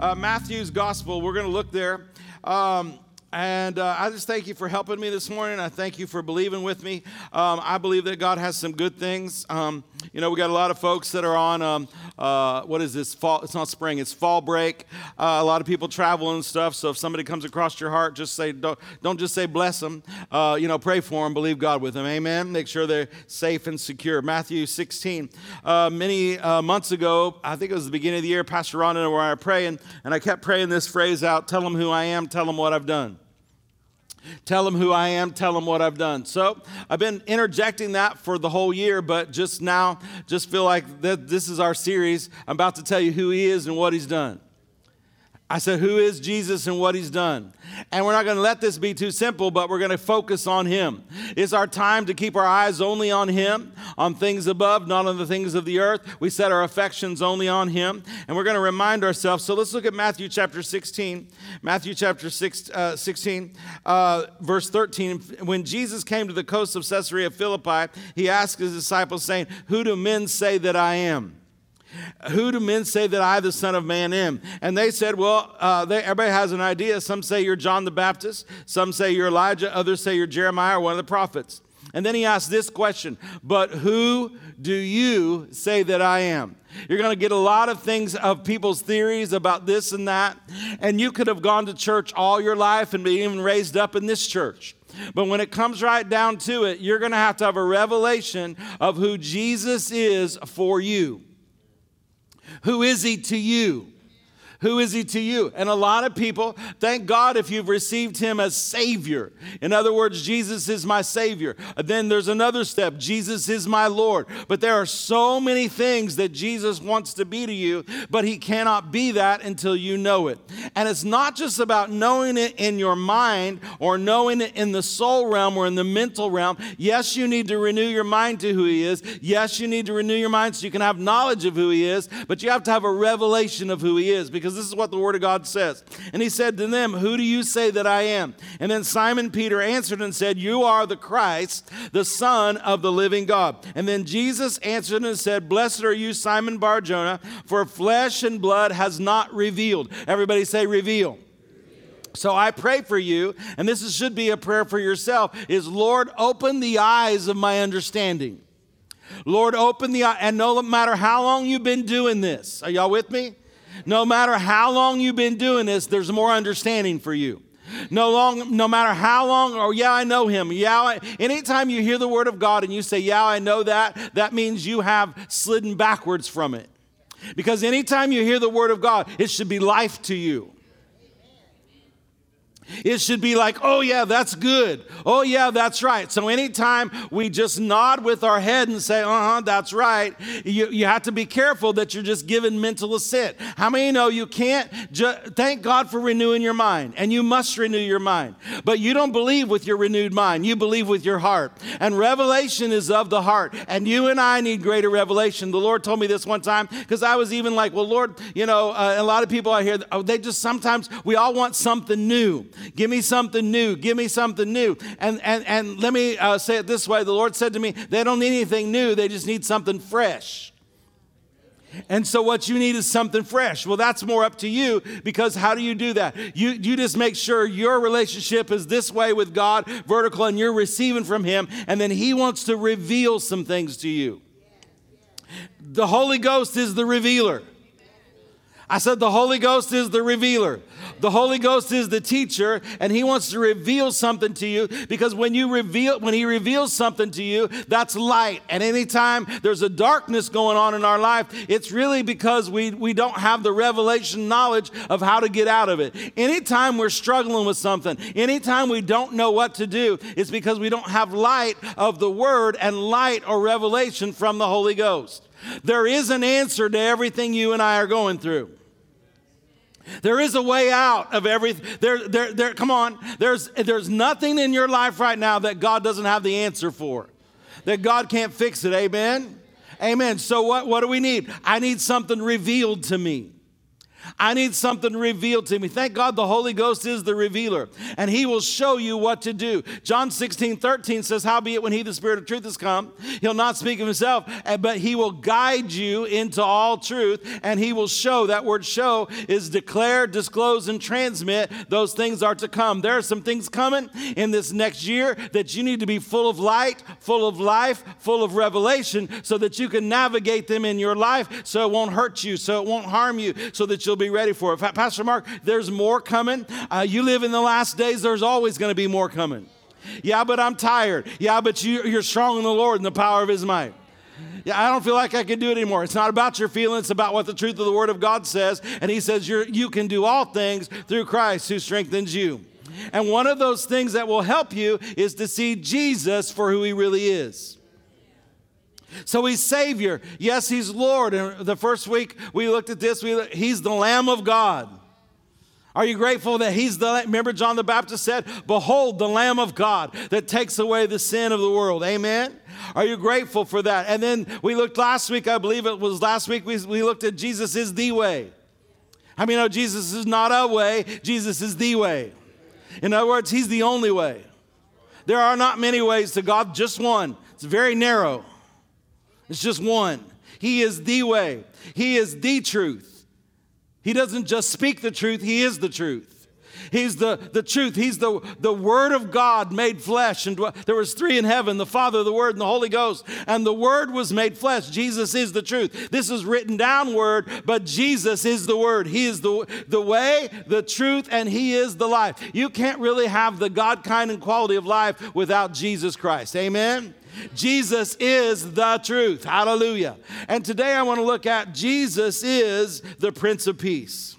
uh, Matthew's Gospel. We're going to look there. Um, and uh, I just thank you for helping me this morning. I thank you for believing with me. Um, I believe that God has some good things. Um, you know, we got a lot of folks that are on, um, uh, what is this? Fall, it's not spring, it's fall break. Uh, a lot of people travel and stuff. So if somebody comes across your heart, just say, don't, don't just say bless them. Uh, you know, pray for them, believe God with them. Amen. Make sure they're safe and secure. Matthew 16. Uh, many uh, months ago, I think it was the beginning of the year, Pastor Ron and I were praying, and I kept praying this phrase out tell them who I am, tell them what I've done. Tell them who I am, tell them what I've done. So I've been interjecting that for the whole year, but just now, just feel like that this is our series. I'm about to tell you who he is and what he's done. I said, Who is Jesus and what he's done? And we're not going to let this be too simple, but we're going to focus on him. It's our time to keep our eyes only on him, on things above, not on the things of the earth. We set our affections only on him. And we're going to remind ourselves. So let's look at Matthew chapter 16. Matthew chapter six, uh, 16, uh, verse 13. When Jesus came to the coast of Caesarea Philippi, he asked his disciples, saying, Who do men say that I am? Who do men say that I, the Son of Man, am? And they said, Well, uh, they, everybody has an idea. Some say you're John the Baptist, some say you're Elijah, others say you're Jeremiah or one of the prophets. And then he asked this question But who do you say that I am? You're going to get a lot of things of people's theories about this and that. And you could have gone to church all your life and been even raised up in this church. But when it comes right down to it, you're going to have to have a revelation of who Jesus is for you. Who is he to you? Who is he to you? And a lot of people, thank God if you've received him as Savior. In other words, Jesus is my Savior. Then there's another step Jesus is my Lord. But there are so many things that Jesus wants to be to you, but he cannot be that until you know it. And it's not just about knowing it in your mind or knowing it in the soul realm or in the mental realm. Yes, you need to renew your mind to who he is. Yes, you need to renew your mind so you can have knowledge of who he is, but you have to have a revelation of who he is because this is what the Word of God says. And he said to them, Who do you say that I am? And then Simon Peter answered and said, You are the Christ, the Son of the living God. And then Jesus answered and said, Blessed are you, Simon Bar Jonah, for flesh and blood has not revealed. Everybody say, Reveal. So I pray for you, and this should be a prayer for yourself, is Lord, open the eyes of my understanding. Lord, open the eye, and no matter how long you've been doing this, are y'all with me? No matter how long you've been doing this, there's more understanding for you. No long, no matter how long, or oh, yeah, I know him. Yeah, I, anytime you hear the word of God and you say, yeah, I know that, that means you have slidden backwards from it. Because anytime you hear the word of God, it should be life to you. It should be like, oh, yeah, that's good. Oh, yeah, that's right. So anytime we just nod with our head and say, uh huh, that's right, you, you have to be careful that you're just giving mental assent. How many know you can't? Ju- thank God for renewing your mind, and you must renew your mind. But you don't believe with your renewed mind, you believe with your heart. And revelation is of the heart. And you and I need greater revelation. The Lord told me this one time because I was even like, well, Lord, you know, uh, a lot of people out hear, oh, they just sometimes, we all want something new. Give me something new. Give me something new. And, and, and let me uh, say it this way the Lord said to me, they don't need anything new, they just need something fresh. And so, what you need is something fresh. Well, that's more up to you because how do you do that? You, you just make sure your relationship is this way with God, vertical, and you're receiving from Him, and then He wants to reveal some things to you. The Holy Ghost is the revealer. I said the Holy Ghost is the revealer. The Holy Ghost is the teacher, and He wants to reveal something to you because when you reveal, when He reveals something to you, that's light. And anytime there's a darkness going on in our life, it's really because we, we don't have the revelation knowledge of how to get out of it. Anytime we're struggling with something, anytime we don't know what to do, it's because we don't have light of the Word and light or revelation from the Holy Ghost. There is an answer to everything you and I are going through. There is a way out of everything. There, there, there, come on. There's, there's nothing in your life right now that God doesn't have the answer for, that God can't fix it. Amen? Amen. So, what, what do we need? I need something revealed to me. I need something revealed to me. Thank God the Holy Ghost is the revealer, and He will show you what to do. John 16, 13 says, Howbeit, when He, the Spirit of truth, has come, He'll not speak of Himself, eh, but He will guide you into all truth, and He will show. That word show is declare, disclose, and transmit. Those things are to come. There are some things coming in this next year that you need to be full of light, full of life, full of revelation, so that you can navigate them in your life so it won't hurt you, so it won't harm you, so that you'll be ready for it. Pastor Mark, there's more coming. Uh, you live in the last days, there's always going to be more coming. Yeah, but I'm tired. Yeah, but you, you're strong in the Lord and the power of His might. Yeah, I don't feel like I can do it anymore. It's not about your feelings, it's about what the truth of the Word of God says. And He says you you can do all things through Christ who strengthens you. And one of those things that will help you is to see Jesus for who He really is. So he's Savior. Yes, he's Lord. And the first week we looked at this, we, he's the Lamb of God. Are you grateful that he's the, remember John the Baptist said, Behold, the Lamb of God that takes away the sin of the world. Amen? Are you grateful for that? And then we looked last week, I believe it was last week, we, we looked at Jesus is the way. I mean, no, Jesus is not a way, Jesus is the way. In other words, he's the only way. There are not many ways to God, just one. It's very narrow. It's just one. He is the way, He is the truth. He doesn't just speak the truth, He is the truth. He's the, the truth. He's the, the Word of God made flesh. And there was three in heaven, the Father, the Word, and the Holy Ghost. And the Word was made flesh. Jesus is the truth. This is written down word, but Jesus is the Word. He is the, the way, the truth, and He is the life. You can't really have the God kind and quality of life without Jesus Christ. Amen? Jesus is the truth. Hallelujah. And today I want to look at Jesus is the Prince of Peace.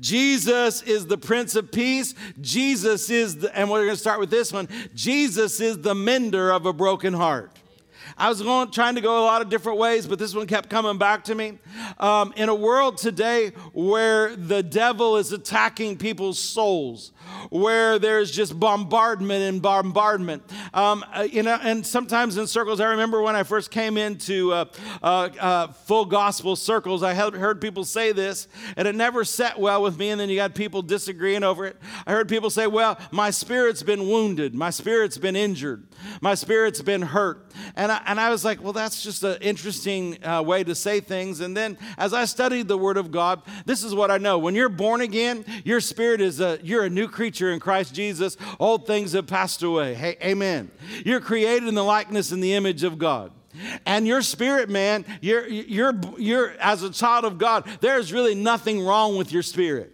Jesus is the Prince of Peace. Jesus is, the, and we're going to start with this one Jesus is the mender of a broken heart. I was going, trying to go a lot of different ways, but this one kept coming back to me. Um, in a world today where the devil is attacking people's souls, where there's just bombardment and bombardment. Um, uh, you know, and sometimes in circles, I remember when I first came into uh, uh, uh, full gospel circles, I heard people say this, and it never set well with me. And then you got people disagreeing over it. I heard people say, "Well, my spirit's been wounded, my spirit's been injured, my spirit's been hurt," and I, and I was like, "Well, that's just an interesting uh, way to say things." And then as I studied the Word of God, this is what I know: when you're born again, your spirit is a you're a new creature in Christ Jesus, old things have passed away. Hey, amen. You're created in the likeness and the image of God. And your spirit, man, you're, you're, you're, as a child of God, there's really nothing wrong with your spirit.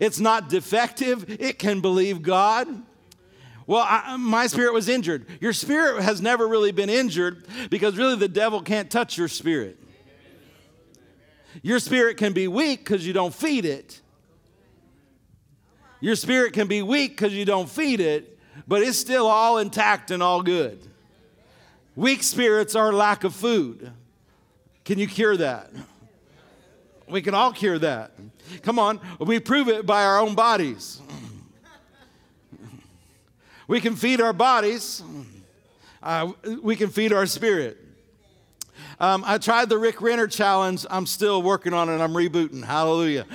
It's not defective, it can believe God. Well, I, my spirit was injured. Your spirit has never really been injured because really the devil can't touch your spirit. Your spirit can be weak because you don't feed it, your spirit can be weak because you don't feed it, but it's still all intact and all good. Weak spirits are lack of food. Can you cure that? We can all cure that. Come on, we prove it by our own bodies. We can feed our bodies, uh, we can feed our spirit. Um, I tried the Rick Renner challenge. I'm still working on it. I'm rebooting. Hallelujah.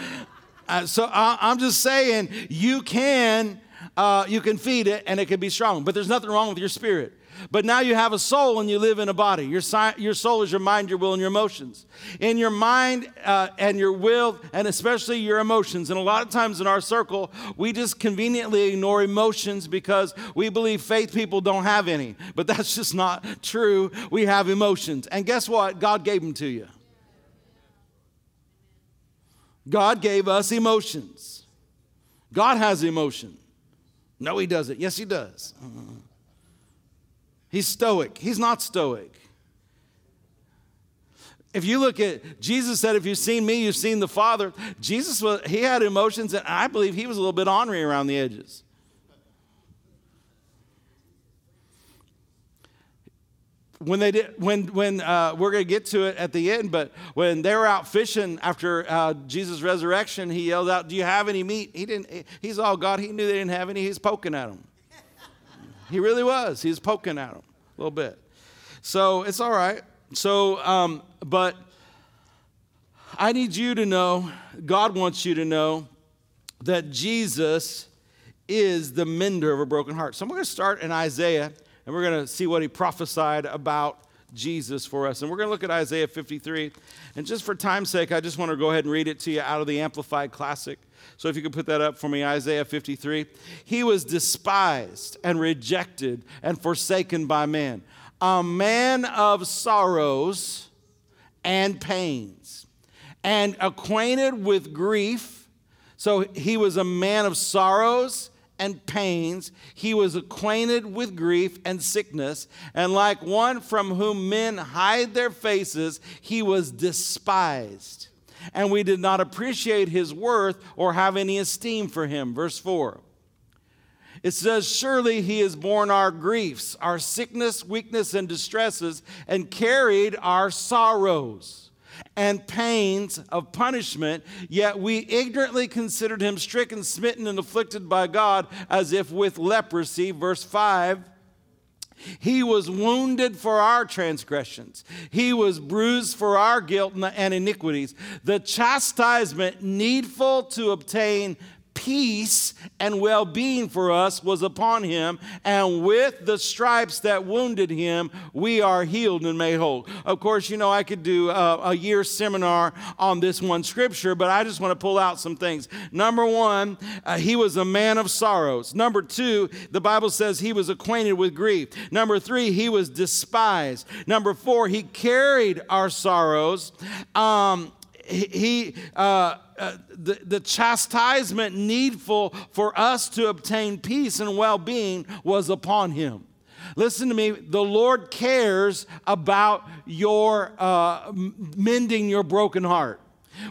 Uh, so I, am just saying, you can, uh, you can feed it and it can be strong, but there's nothing wrong with your spirit. But now you have a soul and you live in a body. Your, si- your soul is your mind, your will, and your emotions. In your mind uh, and your will, and especially your emotions. And a lot of times in our circle, we just conveniently ignore emotions because we believe faith people don't have any. But that's just not true. We have emotions. And guess what? God gave them to you. God gave us emotions. God has emotion. No, He doesn't. Yes, He does. He's stoic. He's not stoic. If you look at Jesus said, if you've seen me, you've seen the Father. Jesus was, he had emotions, and I believe he was a little bit ornery around the edges. When they did when when uh, we're going to get to it at the end but when they were out fishing after uh, jesus resurrection he yelled out do you have any meat? He didn't he's all god. He knew they didn't have any. He's poking at them he really was. He's poking at them a little bit. So it's all right. So um, but I need you to know, God wants you to know that Jesus is the mender of a broken heart. So I'm going to start in Isaiah and we're going to see what he prophesied about Jesus for us. And we're going to look at Isaiah 53. And just for time's sake, I just want to go ahead and read it to you out of the Amplified Classic. So if you could put that up for me, Isaiah 53. He was despised and rejected and forsaken by men, a man of sorrows and pains, and acquainted with grief. So he was a man of sorrows and pains. He was acquainted with grief and sickness. And like one from whom men hide their faces, he was despised. And we did not appreciate his worth or have any esteem for him. Verse 4. It says, Surely he has borne our griefs, our sickness, weakness, and distresses, and carried our sorrows and pains of punishment, yet we ignorantly considered him stricken, smitten, and afflicted by God as if with leprosy. Verse 5. He was wounded for our transgressions. He was bruised for our guilt and iniquities. The chastisement needful to obtain peace and well being for us was upon him, and with the stripes that wounded him, we are healed and made whole. Of course, you know, I could do a, a year seminar on this one scripture, but I just want to pull out some things. Number one, uh, he was a man of sorrows. Number two, the Bible says he was acquainted with grief. Number three, he was despised. Number four, he carried our sorrows. Um, he, uh, uh, the, the chastisement needful for us to obtain peace and well being was upon him. Listen to me, the Lord cares about your uh, mending your broken heart.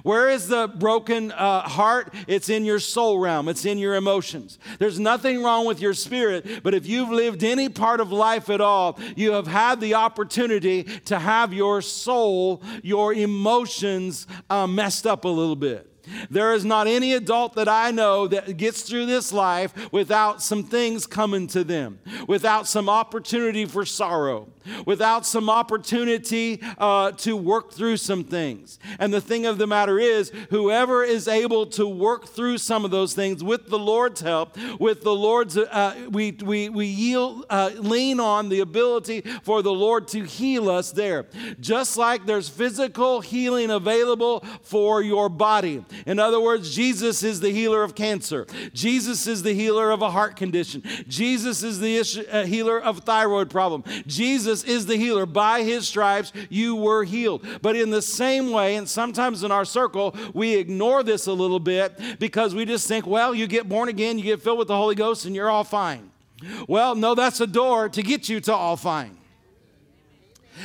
Where is the broken uh, heart? It's in your soul realm, it's in your emotions. There's nothing wrong with your spirit, but if you've lived any part of life at all, you have had the opportunity to have your soul, your emotions uh, messed up a little bit. There is not any adult that I know that gets through this life without some things coming to them, without some opportunity for sorrow, without some opportunity uh, to work through some things. And the thing of the matter is, whoever is able to work through some of those things with the Lord's help, with the Lord's, uh, we, we, we yield, uh, lean on the ability for the Lord to heal us there. Just like there's physical healing available for your body. In other words, Jesus is the healer of cancer. Jesus is the healer of a heart condition. Jesus is the uh, healer of thyroid problem. Jesus is the healer. By his stripes, you were healed. But in the same way, and sometimes in our circle, we ignore this a little bit because we just think, well, you get born again, you get filled with the Holy Ghost, and you're all fine. Well, no, that's a door to get you to all fine.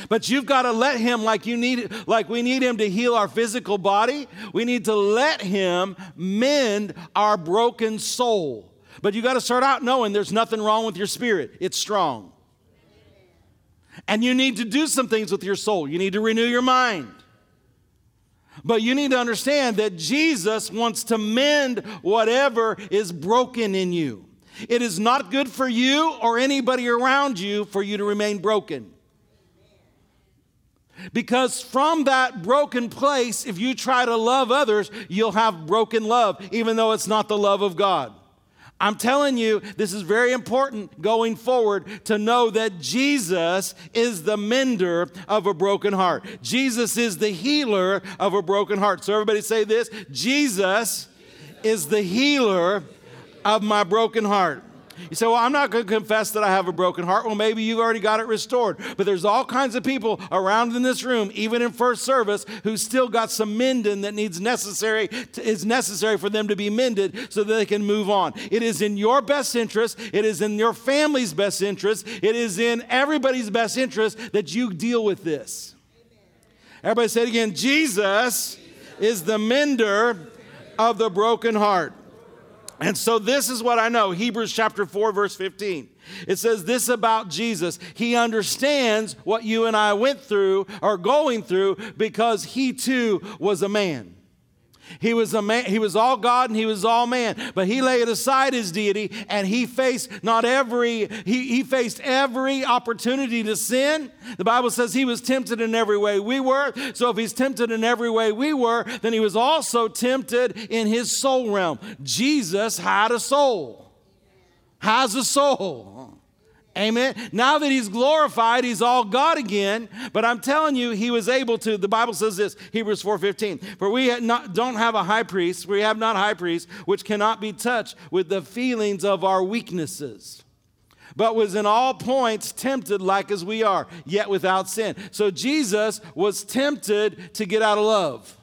But you've got to let him like you need like we need him to heal our physical body. We need to let him mend our broken soul. But you got to start out knowing there's nothing wrong with your spirit. It's strong. And you need to do some things with your soul. You need to renew your mind. But you need to understand that Jesus wants to mend whatever is broken in you. It is not good for you or anybody around you for you to remain broken. Because from that broken place, if you try to love others, you'll have broken love, even though it's not the love of God. I'm telling you, this is very important going forward to know that Jesus is the mender of a broken heart. Jesus is the healer of a broken heart. So, everybody say this Jesus is the healer of my broken heart. You say, Well, I'm not going to confess that I have a broken heart. Well, maybe you've already got it restored. But there's all kinds of people around in this room, even in first service, who still got some mending that needs necessary to, is necessary for them to be mended so that they can move on. It is in your best interest, it is in your family's best interest, it is in everybody's best interest that you deal with this. Everybody say it again Jesus is the mender of the broken heart. And so this is what I know Hebrews chapter 4, verse 15. It says this about Jesus. He understands what you and I went through or going through because he too was a man. He was a man, he was all God and he was all man, but he laid aside his deity and he faced not every he, he faced every opportunity to sin. The Bible says he was tempted in every way we were. So if he's tempted in every way we were, then he was also tempted in his soul realm. Jesus had a soul. Has a soul. Amen. Now that he's glorified, he's all God again. But I'm telling you, he was able to. The Bible says this, Hebrews 4:15. For we not, don't have a high priest, we have not high priest, which cannot be touched with the feelings of our weaknesses, but was in all points tempted like as we are, yet without sin. So Jesus was tempted to get out of love.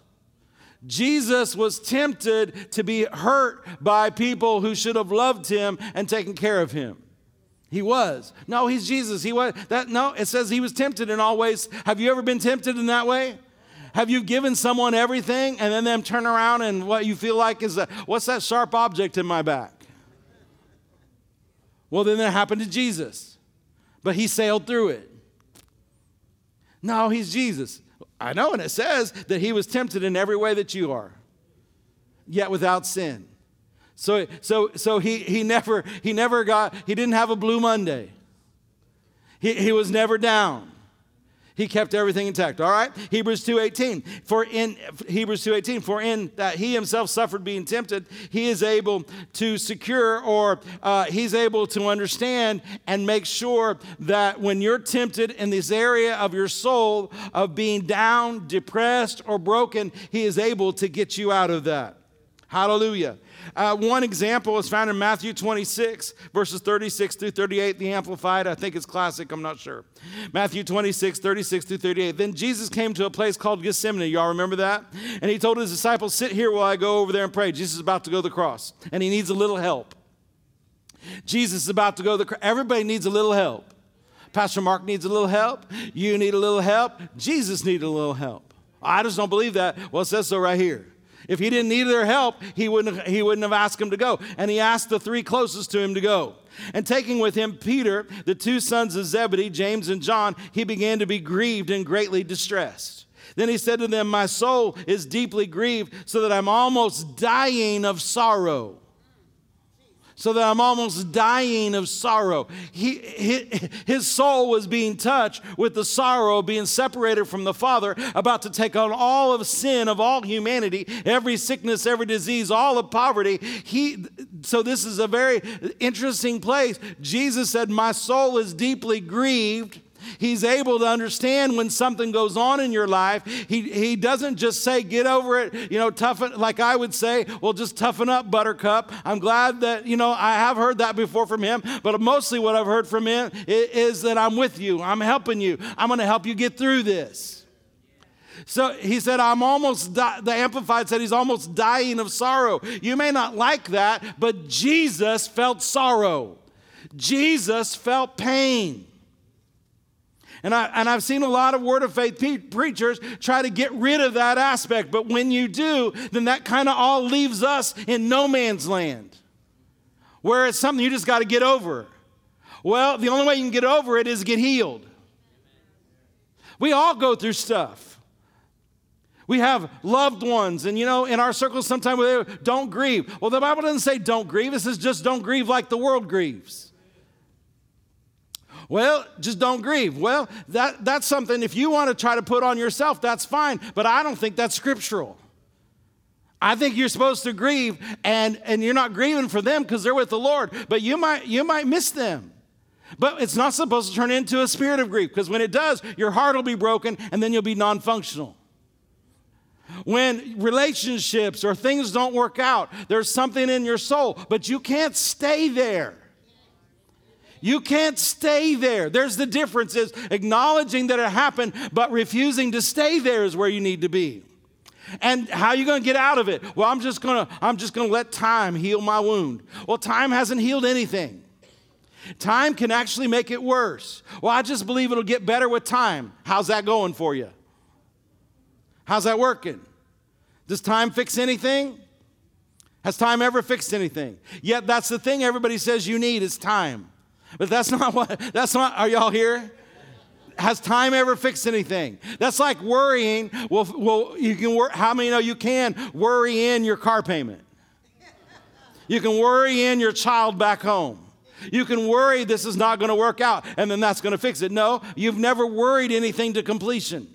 Jesus was tempted to be hurt by people who should have loved him and taken care of him. He was. No, he's Jesus. He was that no, it says he was tempted in all ways. Have you ever been tempted in that way? Have you given someone everything and then them turn around and what you feel like is that what's that sharp object in my back? Well, then that happened to Jesus. But he sailed through it. No, he's Jesus. I know, and it says that he was tempted in every way that you are, yet without sin. So, so, so he, he, never, he never got, he didn't have a blue Monday. He, he was never down. He kept everything intact. All right? Hebrews 2:18. For in Hebrews 2:18, for in that he himself suffered being tempted, he is able to secure or uh, he's able to understand and make sure that when you're tempted in this area of your soul of being down, depressed, or broken, he is able to get you out of that. Hallelujah. Uh, one example is found in Matthew 26, verses 36 through 38, the Amplified. I think it's classic, I'm not sure. Matthew 26, 36 through 38. Then Jesus came to a place called Gethsemane. Y'all remember that? And he told his disciples, Sit here while I go over there and pray. Jesus is about to go to the cross, and he needs a little help. Jesus is about to go to the cross. Everybody needs a little help. Pastor Mark needs a little help. You need a little help. Jesus needs a little help. I just don't believe that. Well, it says so right here. If he didn't need their help, he wouldn't, he wouldn't have asked him to go. And he asked the three closest to him to go. And taking with him Peter, the two sons of Zebedee, James and John, he began to be grieved and greatly distressed. Then he said to them, My soul is deeply grieved, so that I'm almost dying of sorrow so that I'm almost dying of sorrow. He, his soul was being touched with the sorrow of being separated from the Father, about to take on all of sin of all humanity, every sickness, every disease, all of poverty. He, so this is a very interesting place. Jesus said, My soul is deeply grieved He's able to understand when something goes on in your life. He, he doesn't just say, get over it, you know, toughen, like I would say, well, just toughen up, buttercup. I'm glad that, you know, I have heard that before from him, but mostly what I've heard from him is, that I'm with you, I'm helping you, I'm going to help you get through this. So he said, I'm almost, di-. the Amplified said he's almost dying of sorrow. You may not like that, but Jesus felt sorrow. Jesus felt pain. And, I, and I've seen a lot of Word of Faith pe- preachers try to get rid of that aspect. But when you do, then that kind of all leaves us in no man's land, where it's something you just got to get over. Well, the only way you can get over it is get healed. We all go through stuff. We have loved ones, and you know, in our circles, sometimes we don't grieve. Well, the Bible doesn't say don't grieve, it says just don't grieve like the world grieves. Well, just don't grieve. Well, that, that's something, if you want to try to put on yourself, that's fine, but I don't think that's scriptural. I think you're supposed to grieve, and, and you're not grieving for them because they're with the Lord, but you might, you might miss them. But it's not supposed to turn into a spirit of grief because when it does, your heart will be broken and then you'll be non functional. When relationships or things don't work out, there's something in your soul, but you can't stay there. You can't stay there. There's the difference is acknowledging that it happened, but refusing to stay there is where you need to be. And how are you going to get out of it? Well, I'm just going to I'm just going to let time heal my wound. Well, time hasn't healed anything. Time can actually make it worse. Well, I just believe it'll get better with time. How's that going for you? How's that working? Does time fix anything? Has time ever fixed anything? Yet that's the thing everybody says you need is time. But that's not what, that's not, are y'all here? Has time ever fixed anything? That's like worrying. Well, well you can work. How many know you can worry in your car payment? You can worry in your child back home. You can worry this is not going to work out and then that's going to fix it. No, you've never worried anything to completion.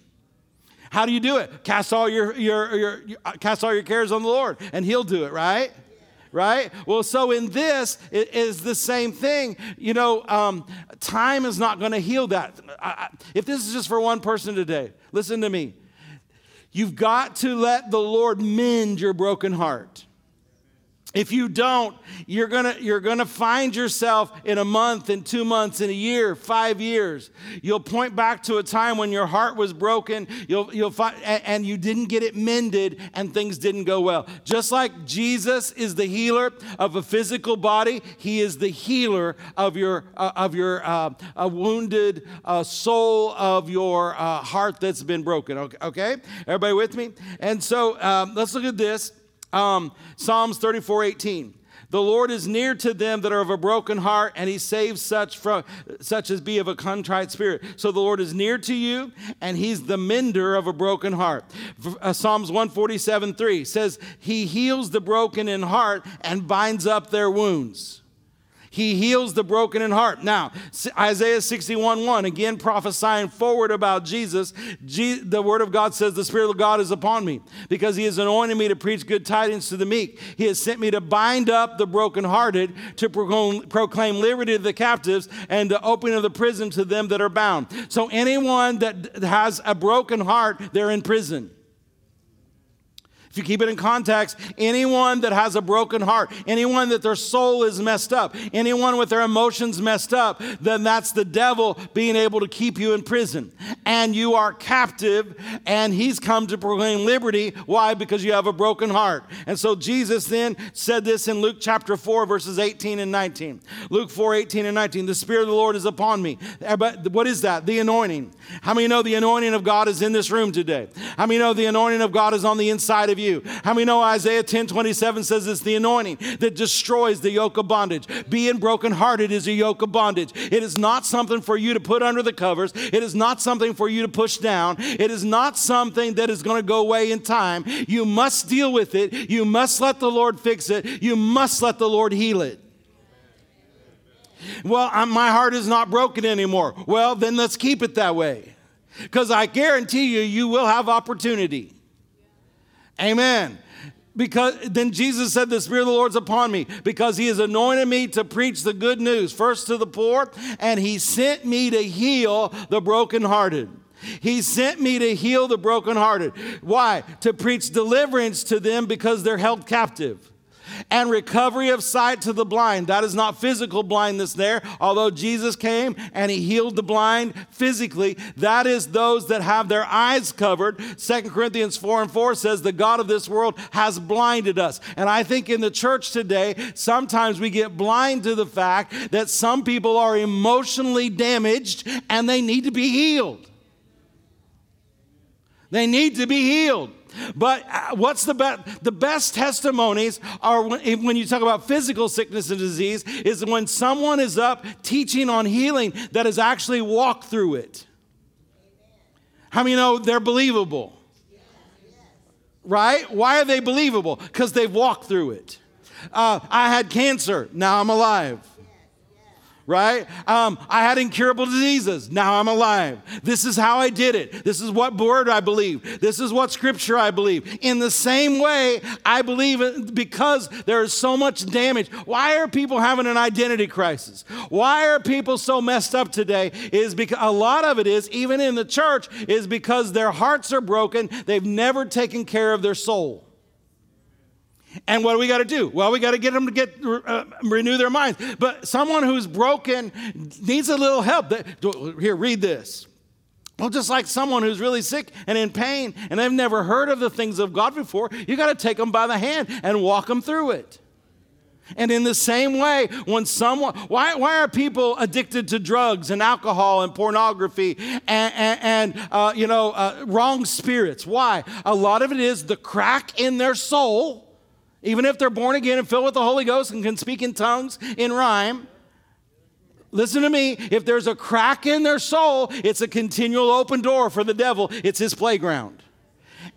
How do you do it? Cast all your, your, your, your uh, cast all your cares on the Lord and he'll do it, right? Right? Well, so in this, it is the same thing. You know, um, time is not going to heal that. I, I, if this is just for one person today, listen to me. You've got to let the Lord mend your broken heart. If you don't, you're gonna, you're gonna find yourself in a month, in two months, in a year, five years. You'll point back to a time when your heart was broken, you'll, you'll find, and, you didn't get it mended and things didn't go well. Just like Jesus is the healer of a physical body, he is the healer of your, uh, of your uh, wounded uh, soul, of your uh, heart that's been broken. Okay? Everybody with me? And so um, let's look at this. Um, Psalms 34 18. The Lord is near to them that are of a broken heart, and he saves such from such as be of a contrite spirit. So the Lord is near to you, and he's the mender of a broken heart. Uh, Psalms 147 3 says, He heals the broken in heart and binds up their wounds. He heals the broken in heart. Now, Isaiah 61 1, again prophesying forward about Jesus, the word of God says, The Spirit of God is upon me because he has anointed me to preach good tidings to the meek. He has sent me to bind up the brokenhearted, to proclaim liberty to the captives, and the opening of the prison to them that are bound. So, anyone that has a broken heart, they're in prison. If you keep it in context, anyone that has a broken heart, anyone that their soul is messed up, anyone with their emotions messed up, then that's the devil being able to keep you in prison. And you are captive, and he's come to proclaim liberty. Why? Because you have a broken heart. And so Jesus then said this in Luke chapter 4, verses 18 and 19. Luke 4, 18 and 19. The Spirit of the Lord is upon me. Eh, but what is that? The anointing. How many know the anointing of God is in this room today? How many know the anointing of God is on the inside of you? You. How many know Isaiah 10 27 says it's the anointing that destroys the yoke of bondage? Being brokenhearted is a yoke of bondage. It is not something for you to put under the covers, it is not something for you to push down, it is not something that is going to go away in time. You must deal with it, you must let the Lord fix it, you must let the Lord heal it. Well, I'm, my heart is not broken anymore. Well, then let's keep it that way. Because I guarantee you, you will have opportunity. Amen. Because then Jesus said, The Spirit of the Lord's upon me, because He has anointed me to preach the good news, first to the poor, and He sent me to heal the brokenhearted. He sent me to heal the brokenhearted. Why? To preach deliverance to them because they're held captive and recovery of sight to the blind. That is not physical blindness there, although Jesus came and he healed the blind physically. That is those that have their eyes covered. Second Corinthians 4 and 4 says, The God of this world has blinded us. And I think in the church today, sometimes we get blind to the fact that some people are emotionally damaged and they need to be healed. They need to be healed. But uh, what's the best? The best testimonies are when, when, you talk about physical sickness and disease, is when someone is up teaching on healing that has actually walked through it. How many know they're believable? Right? Why are they believable? Because they've walked through it. Uh, I had cancer, now I'm alive right? Um, I had incurable diseases. Now I'm alive. This is how I did it. This is what word I believe. This is what scripture I believe. In the same way, I believe because there is so much damage. Why are people having an identity crisis? Why are people so messed up today? Is because a lot of it is, even in the church, is because their hearts are broken. They've never taken care of their soul. And what do we got to do? Well, we got to get them to get uh, renew their minds. But someone who's broken needs a little help. Here, read this. Well, just like someone who's really sick and in pain and they've never heard of the things of God before, you got to take them by the hand and walk them through it. And in the same way, when someone, why, why are people addicted to drugs and alcohol and pornography and, and, and uh, you know, uh, wrong spirits? Why? A lot of it is the crack in their soul even if they're born again and filled with the Holy Ghost and can speak in tongues in rhyme, Listen to me. If there's a crack in their soul, it's a continual open door for the devil. It's his playground.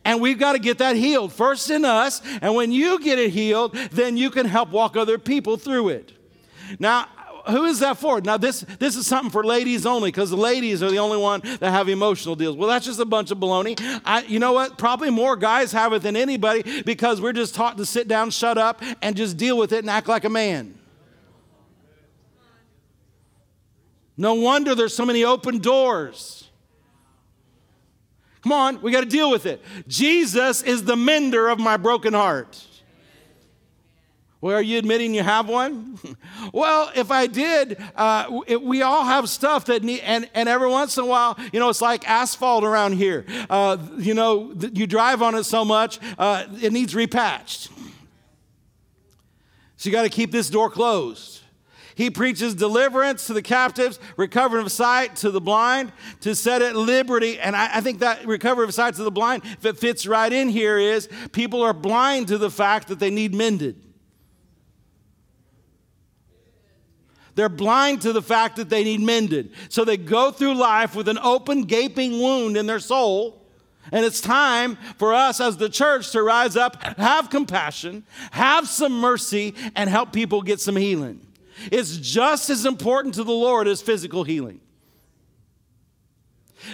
And we've got to get that healed first in us. And when you get it healed, then you can help walk other people through it. Now, who is that for? Now, this, this is something for ladies only because the ladies are the only one that have emotional deals. Well, that's just a bunch of baloney. I, you know what? Probably more guys have it than anybody because we're just taught to sit down, shut up, and just deal with it and act like a man. No wonder there's so many open doors. Come on, we got to deal with it. Jesus is the mender of my broken heart. Well, are you admitting you have one? well, if I did, uh, it, we all have stuff that need, and, and every once in a while, you know, it's like asphalt around here. Uh, you know, you drive on it so much, uh, it needs repatched. So you got to keep this door closed. He preaches deliverance to the captives, recovery of sight to the blind, to set at liberty. And I, I, think that recovery of sight to the blind, if it fits right in here, is people are blind to the fact that they need mended. They're blind to the fact that they need mended. So they go through life with an open, gaping wound in their soul. And it's time for us as the church to rise up, have compassion, have some mercy, and help people get some healing. It's just as important to the Lord as physical healing.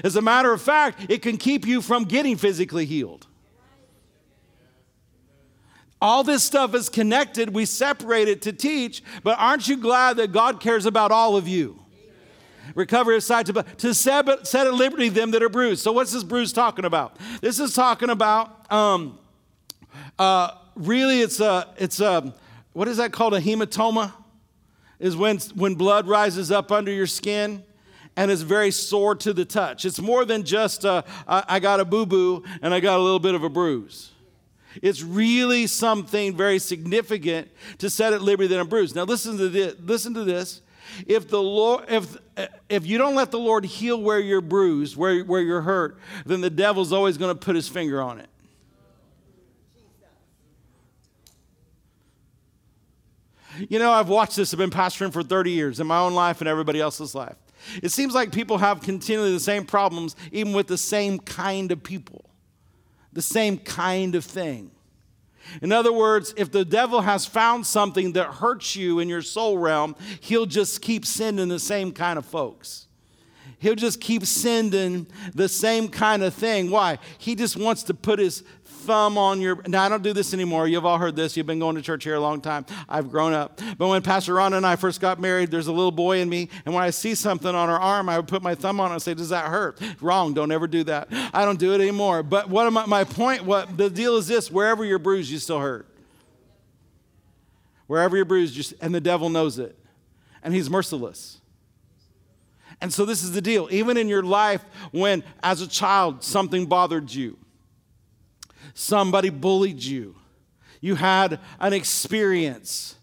As a matter of fact, it can keep you from getting physically healed. All this stuff is connected. We separate it to teach, but aren't you glad that God cares about all of you? Recovery of sight to, to set, set at liberty them that are bruised. So, what's this bruise talking about? This is talking about um, uh, really, it's a, it's a, what is that called? A hematoma? is when, when blood rises up under your skin and is very sore to the touch. It's more than just I got a boo boo and I got a little bit of a bruise. It's really something very significant to set at liberty than a bruise. Now listen to this. Listen to this. If the Lord, if if you don't let the Lord heal where you're bruised, where, where you're hurt, then the devil's always going to put his finger on it. You know, I've watched this. I've been pastoring for 30 years in my own life and everybody else's life. It seems like people have continually the same problems, even with the same kind of people, the same kind of thing. In other words, if the devil has found something that hurts you in your soul realm, he'll just keep sending the same kind of folks. He'll just keep sending the same kind of thing. Why? He just wants to put his thumb on your. Now, I don't do this anymore. You've all heard this. You've been going to church here a long time. I've grown up. But when Pastor Ron and I first got married, there's a little boy in me. And when I see something on her arm, I would put my thumb on it and say, Does that hurt? Wrong. Don't ever do that. I don't do it anymore. But what am I, my point? What the deal is this wherever you're bruised, you still hurt. Wherever you're bruised, you, and the devil knows it. And he's merciless. And so, this is the deal. Even in your life, when as a child something bothered you, somebody bullied you, you had an experience.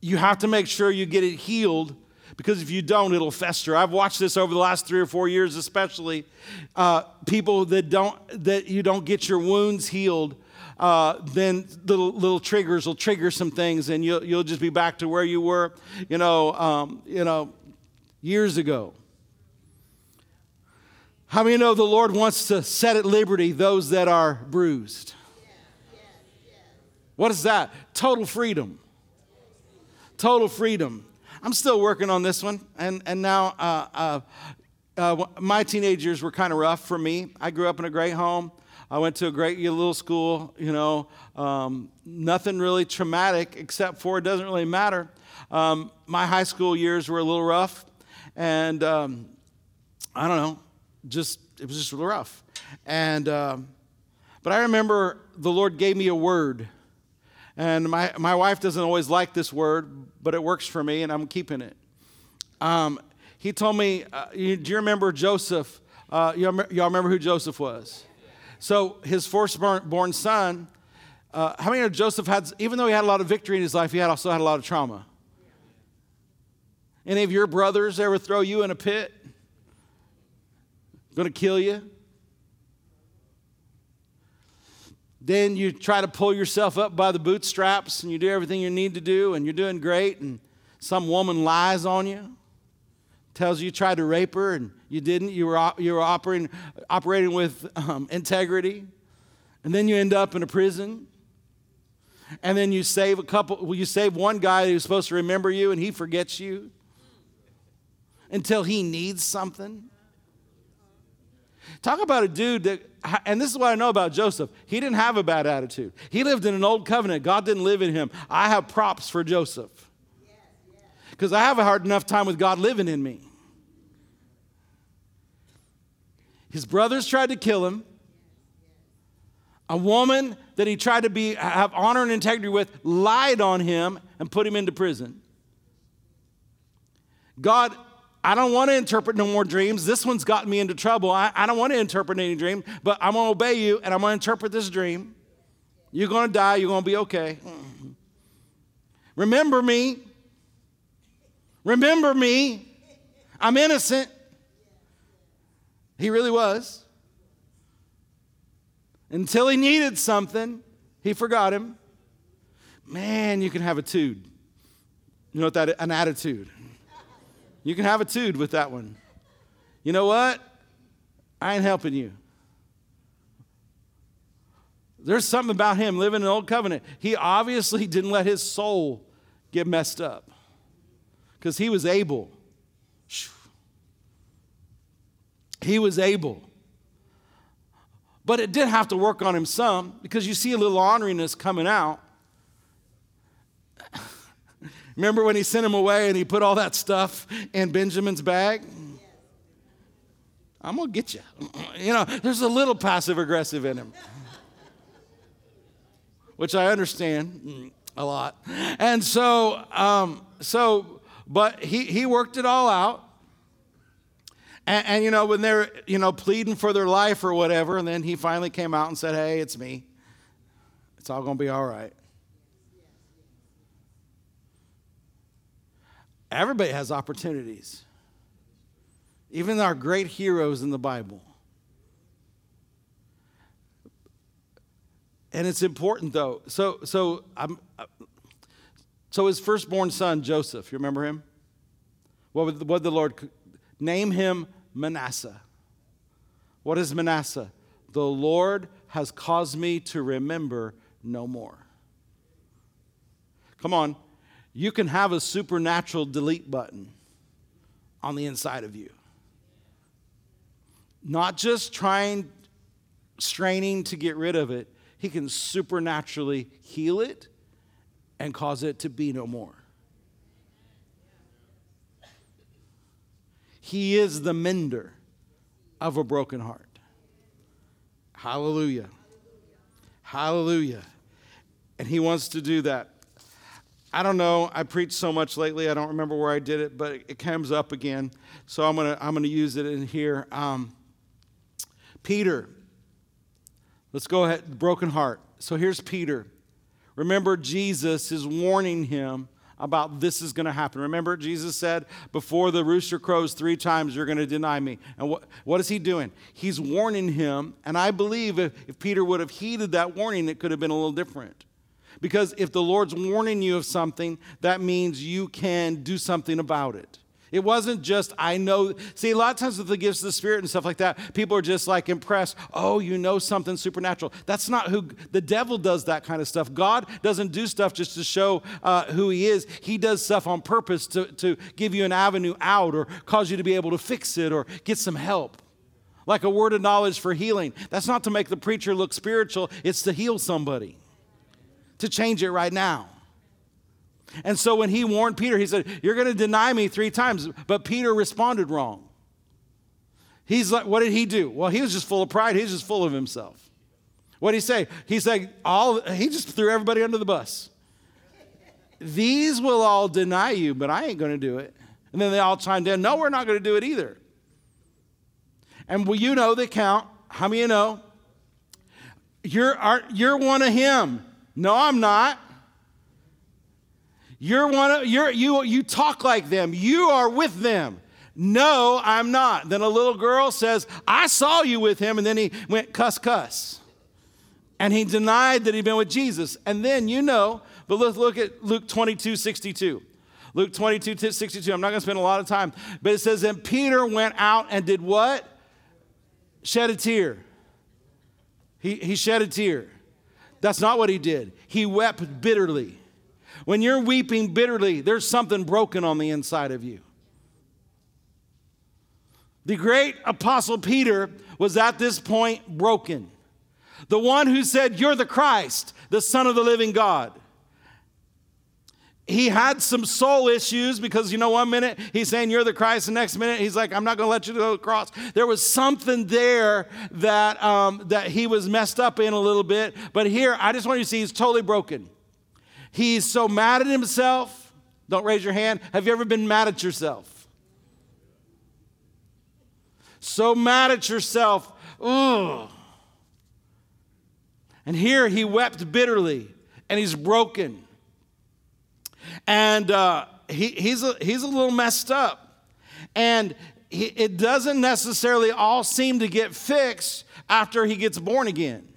You have to make sure you get it healed because if you don't, it'll fester. I've watched this over the last three or four years, especially uh, people that don't that you don't get your wounds healed. Uh, then little little triggers will trigger some things, and you'll you'll just be back to where you were, you know, um, you know, years ago. How many know the Lord wants to set at liberty those that are bruised? What is that? Total freedom. Total freedom. I'm still working on this one, and, and now uh, uh, uh, my teenage years were kind of rough for me. I grew up in a great home. I went to a great little school, you know, um, nothing really traumatic except for it doesn't really matter. Um, my high school years were a little rough, and um, I don't know, just it was just real rough. And um, but I remember the Lord gave me a word, and my my wife doesn't always like this word, but it works for me, and I'm keeping it. Um, he told me, uh, do you remember Joseph? Uh, y'all, y'all remember who Joseph was? So his firstborn son. Uh, how many of Joseph had? Even though he had a lot of victory in his life, he had also had a lot of trauma. Any of your brothers ever throw you in a pit? to kill you. Then you try to pull yourself up by the bootstraps and you do everything you need to do and you're doing great. And some woman lies on you, tells you you tried to rape her and you didn't, you were, you were operating, operating with um, integrity, and then you end up in a prison. And then you save a couple, well, you save one guy who's supposed to remember you and he forgets you until he needs something. Talk about a dude that, and this is what I know about Joseph. He didn't have a bad attitude. He lived in an old covenant. God didn't live in him. I have props for Joseph because I have a hard enough time with God living in me. His brothers tried to kill him. A woman that he tried to be, have honor and integrity with lied on him and put him into prison. God, I don't want to interpret no more dreams. This one's gotten me into trouble. I, I don't want to interpret any dream, but I'm going to obey you and I'm going to interpret this dream. You're going to die. You're going to be okay. Remember me. Remember me. I'm innocent. He really was. Until he needed something, he forgot him. Man, you can have a tude. You know what that an attitude. You can have a tude with that one. You know what? I ain't helping you. There's something about him living in old covenant. He obviously didn't let his soul get messed up because he was able. He was able but it did have to work on him some because you see a little orneriness coming out. Remember when he sent him away and he put all that stuff in Benjamin's bag? I'm going to get you. You know, there's a little passive aggressive in him, which I understand a lot. And so, um, so, but he, he worked it all out. And, and, you know, when they're, you know, pleading for their life or whatever, and then he finally came out and said, Hey, it's me. It's all going to be all right. Everybody has opportunities, even our great heroes in the Bible. And it's important though. So, so, I'm, so his firstborn son, Joseph, you remember him? What would, the Lord name him Manasseh. What is Manasseh? The Lord has caused me to remember no more. Come on, you can have a supernatural delete button on the inside of you. Not just trying, straining to get rid of it, He can supernaturally heal it and cause it to be no more. He is the mender of a broken heart. Hallelujah. Hallelujah. And He wants to do that. I don't know. I preached so much lately. I don't remember where I did it, but it comes up again. So I'm gonna I'm gonna use it in here. Um, Peter. Let's go ahead. Broken heart. So here's Peter. Remember, Jesus is warning him about this is going to happen. Remember, Jesus said, Before the rooster crows three times, you're going to deny me. And what, what is he doing? He's warning him. And I believe if, if Peter would have heeded that warning, it could have been a little different. Because if the Lord's warning you of something, that means you can do something about it. It wasn't just, I know. See, a lot of times with the gifts of the Spirit and stuff like that, people are just like impressed. Oh, you know something supernatural. That's not who the devil does that kind of stuff. God doesn't do stuff just to show uh, who he is, he does stuff on purpose to, to give you an avenue out or cause you to be able to fix it or get some help. Like a word of knowledge for healing. That's not to make the preacher look spiritual, it's to heal somebody, to change it right now. And so when he warned Peter, he said, You're going to deny me three times. But Peter responded wrong. He's like, What did he do? Well, he was just full of pride. He was just full of himself. What did he say? He said, all, He just threw everybody under the bus. These will all deny you, but I ain't going to do it. And then they all chimed in, No, we're not going to do it either. And well, you know the count. How many you know? You're, are, you're one of him. No, I'm not. You're one of, you're, you, you talk like them. You are with them. No, I'm not. Then a little girl says, I saw you with him. And then he went cuss, cuss. And he denied that he'd been with Jesus. And then you know, but let's look at Luke 22 62. Luke 22, 62. I'm not going to spend a lot of time, but it says, And Peter went out and did what? Shed a tear. He, he shed a tear. That's not what he did. He wept bitterly. When you're weeping bitterly, there's something broken on the inside of you. The great apostle Peter was at this point broken. The one who said, You're the Christ, the Son of the living God. He had some soul issues because, you know, one minute he's saying, You're the Christ. The next minute he's like, I'm not going to let you go to the cross. There was something there that, um, that he was messed up in a little bit. But here, I just want you to see he's totally broken. He's so mad at himself. Don't raise your hand. Have you ever been mad at yourself? So mad at yourself. Ugh. And here he wept bitterly and he's broken. And uh, he, he's, a, he's a little messed up. And he, it doesn't necessarily all seem to get fixed after he gets born again.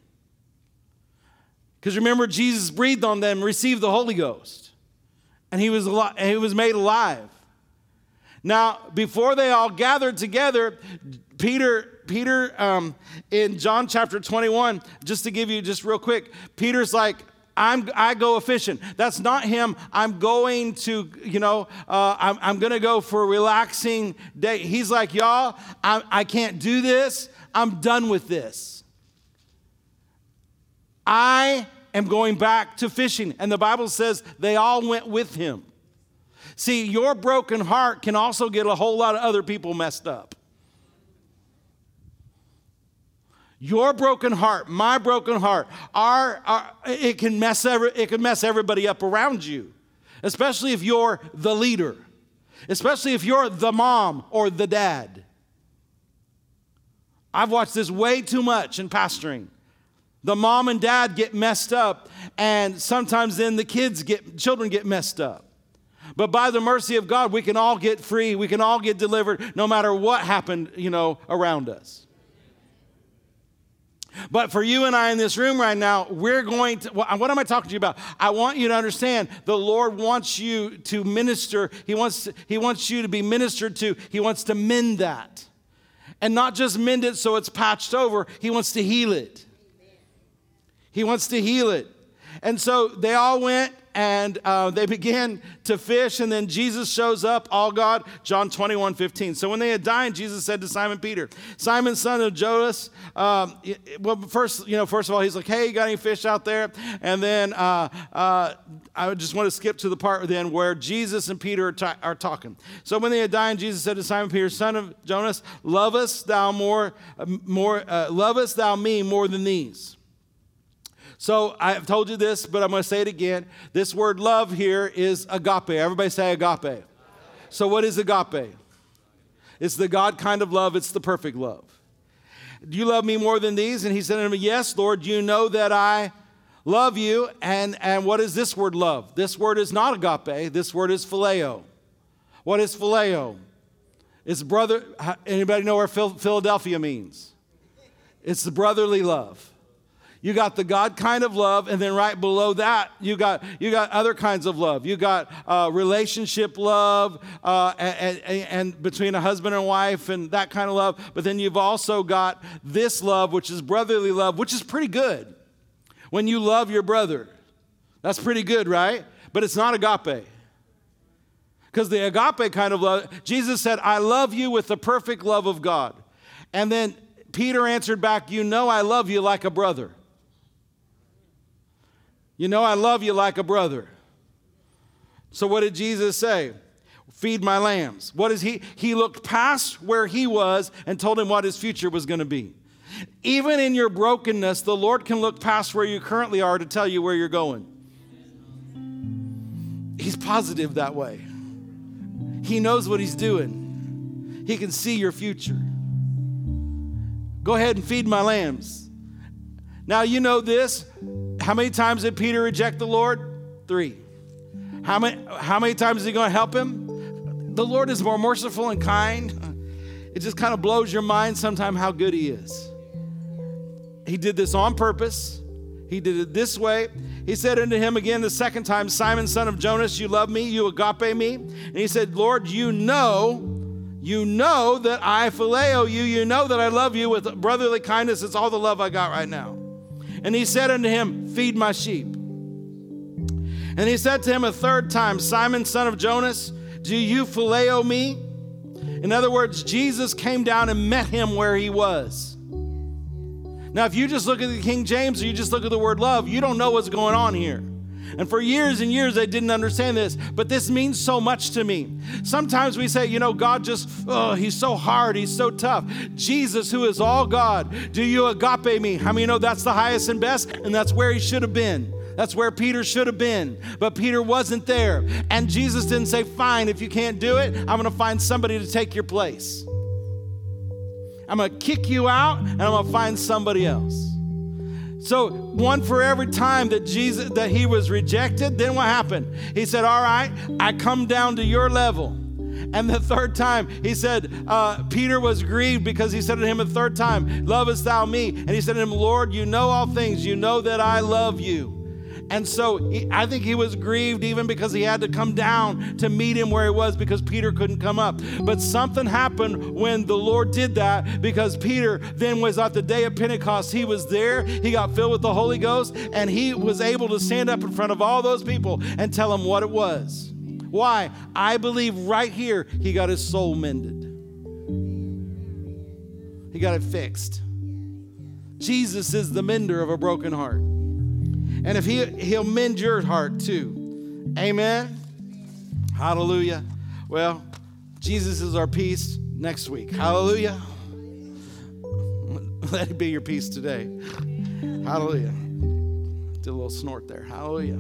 Because remember, Jesus breathed on them, received the Holy Ghost, and he was, al- he was made alive. Now, before they all gathered together, Peter Peter, um, in John chapter 21, just to give you just real quick, Peter's like, I'm, I go a fishing. That's not him. I'm going to, you know, uh, I'm, I'm going to go for a relaxing day. He's like, y'all, I, I can't do this. I'm done with this. I am going back to fishing. And the Bible says they all went with him. See, your broken heart can also get a whole lot of other people messed up. Your broken heart, my broken heart, our, our, it, can mess every, it can mess everybody up around you, especially if you're the leader, especially if you're the mom or the dad. I've watched this way too much in pastoring. The mom and dad get messed up, and sometimes then the kids get, children get messed up. But by the mercy of God, we can all get free. We can all get delivered no matter what happened, you know, around us. But for you and I in this room right now, we're going to, what am I talking to you about? I want you to understand the Lord wants you to minister. He wants, he wants you to be ministered to. He wants to mend that. And not just mend it so it's patched over, He wants to heal it. He wants to heal it. And so they all went and uh, they began to fish, and then Jesus shows up, all God, John 21 15. So when they had dined, Jesus said to Simon Peter, Simon, son of Jonas, um, well, first, you know, first of all, he's like, hey, you got any fish out there? And then uh, uh, I just want to skip to the part then where Jesus and Peter are, are talking. So when they had dined, Jesus said to Simon Peter, son of Jonas, lovest thou more, more uh, lovest thou me more than these? So I've told you this, but I'm going to say it again. This word love here is agape. Everybody say agape. So, what is agape? It's the God kind of love, it's the perfect love. Do you love me more than these? And he said to him, Yes, Lord, you know that I love you. And, and what is this word love? This word is not agape, this word is phileo. What is phileo? It's brother. Anybody know where Philadelphia means? It's the brotherly love. You got the God kind of love, and then right below that, you got you got other kinds of love. You got uh, relationship love, uh, and, and, and between a husband and wife, and that kind of love. But then you've also got this love, which is brotherly love, which is pretty good. When you love your brother, that's pretty good, right? But it's not agape. Because the agape kind of love, Jesus said, I love you with the perfect love of God. And then Peter answered back, You know I love you like a brother. You know, I love you like a brother. So, what did Jesus say? Feed my lambs. What is he? He looked past where he was and told him what his future was going to be. Even in your brokenness, the Lord can look past where you currently are to tell you where you're going. He's positive that way. He knows what he's doing, he can see your future. Go ahead and feed my lambs. Now, you know this how many times did Peter reject the Lord? Three. How many, how many times is he going to help him? The Lord is more merciful and kind. It just kind of blows your mind sometimes how good he is. He did this on purpose. He did it this way. He said unto him again the second time, Simon, son of Jonas, you love me, you agape me. And he said, Lord, you know, you know that I phileo you. You know that I love you with brotherly kindness. It's all the love I got right now. And he said unto him, Feed my sheep. And he said to him a third time, Simon, son of Jonas, do you phileo me? In other words, Jesus came down and met him where he was. Now, if you just look at the King James or you just look at the word love, you don't know what's going on here. And for years and years, I didn't understand this, but this means so much to me. Sometimes we say, you know, God just, oh, he's so hard, he's so tough. Jesus, who is all God, do you agape me? How many know that's the highest and best? And that's where he should have been. That's where Peter should have been. But Peter wasn't there. And Jesus didn't say, Fine, if you can't do it, I'm to find somebody to take your place. I'm to kick you out and I'm to find somebody else. So one for every time that Jesus that he was rejected, then what happened? He said, "All right, I come down to your level." And the third time, he said, uh, Peter was grieved because he said to him a third time, Lovest thou me? And he said to him, Lord, you know all things. You know that I love you. And so he, I think he was grieved even because he had to come down to meet him where he was because Peter couldn't come up. But something happened when the Lord did that because Peter then was at the day of Pentecost. He was there, he got filled with the Holy Ghost, and he was able to stand up in front of all those people and tell them what it was. Why? I believe right here he got his soul mended. He got it fixed. Jesus is the mender of a broken heart. And if he, he'll mend your heart too. Amen. Hallelujah. Well, Jesus is our peace next week. Hallelujah. Let it be your peace today. Hallelujah. Did a little snort there. Hallelujah.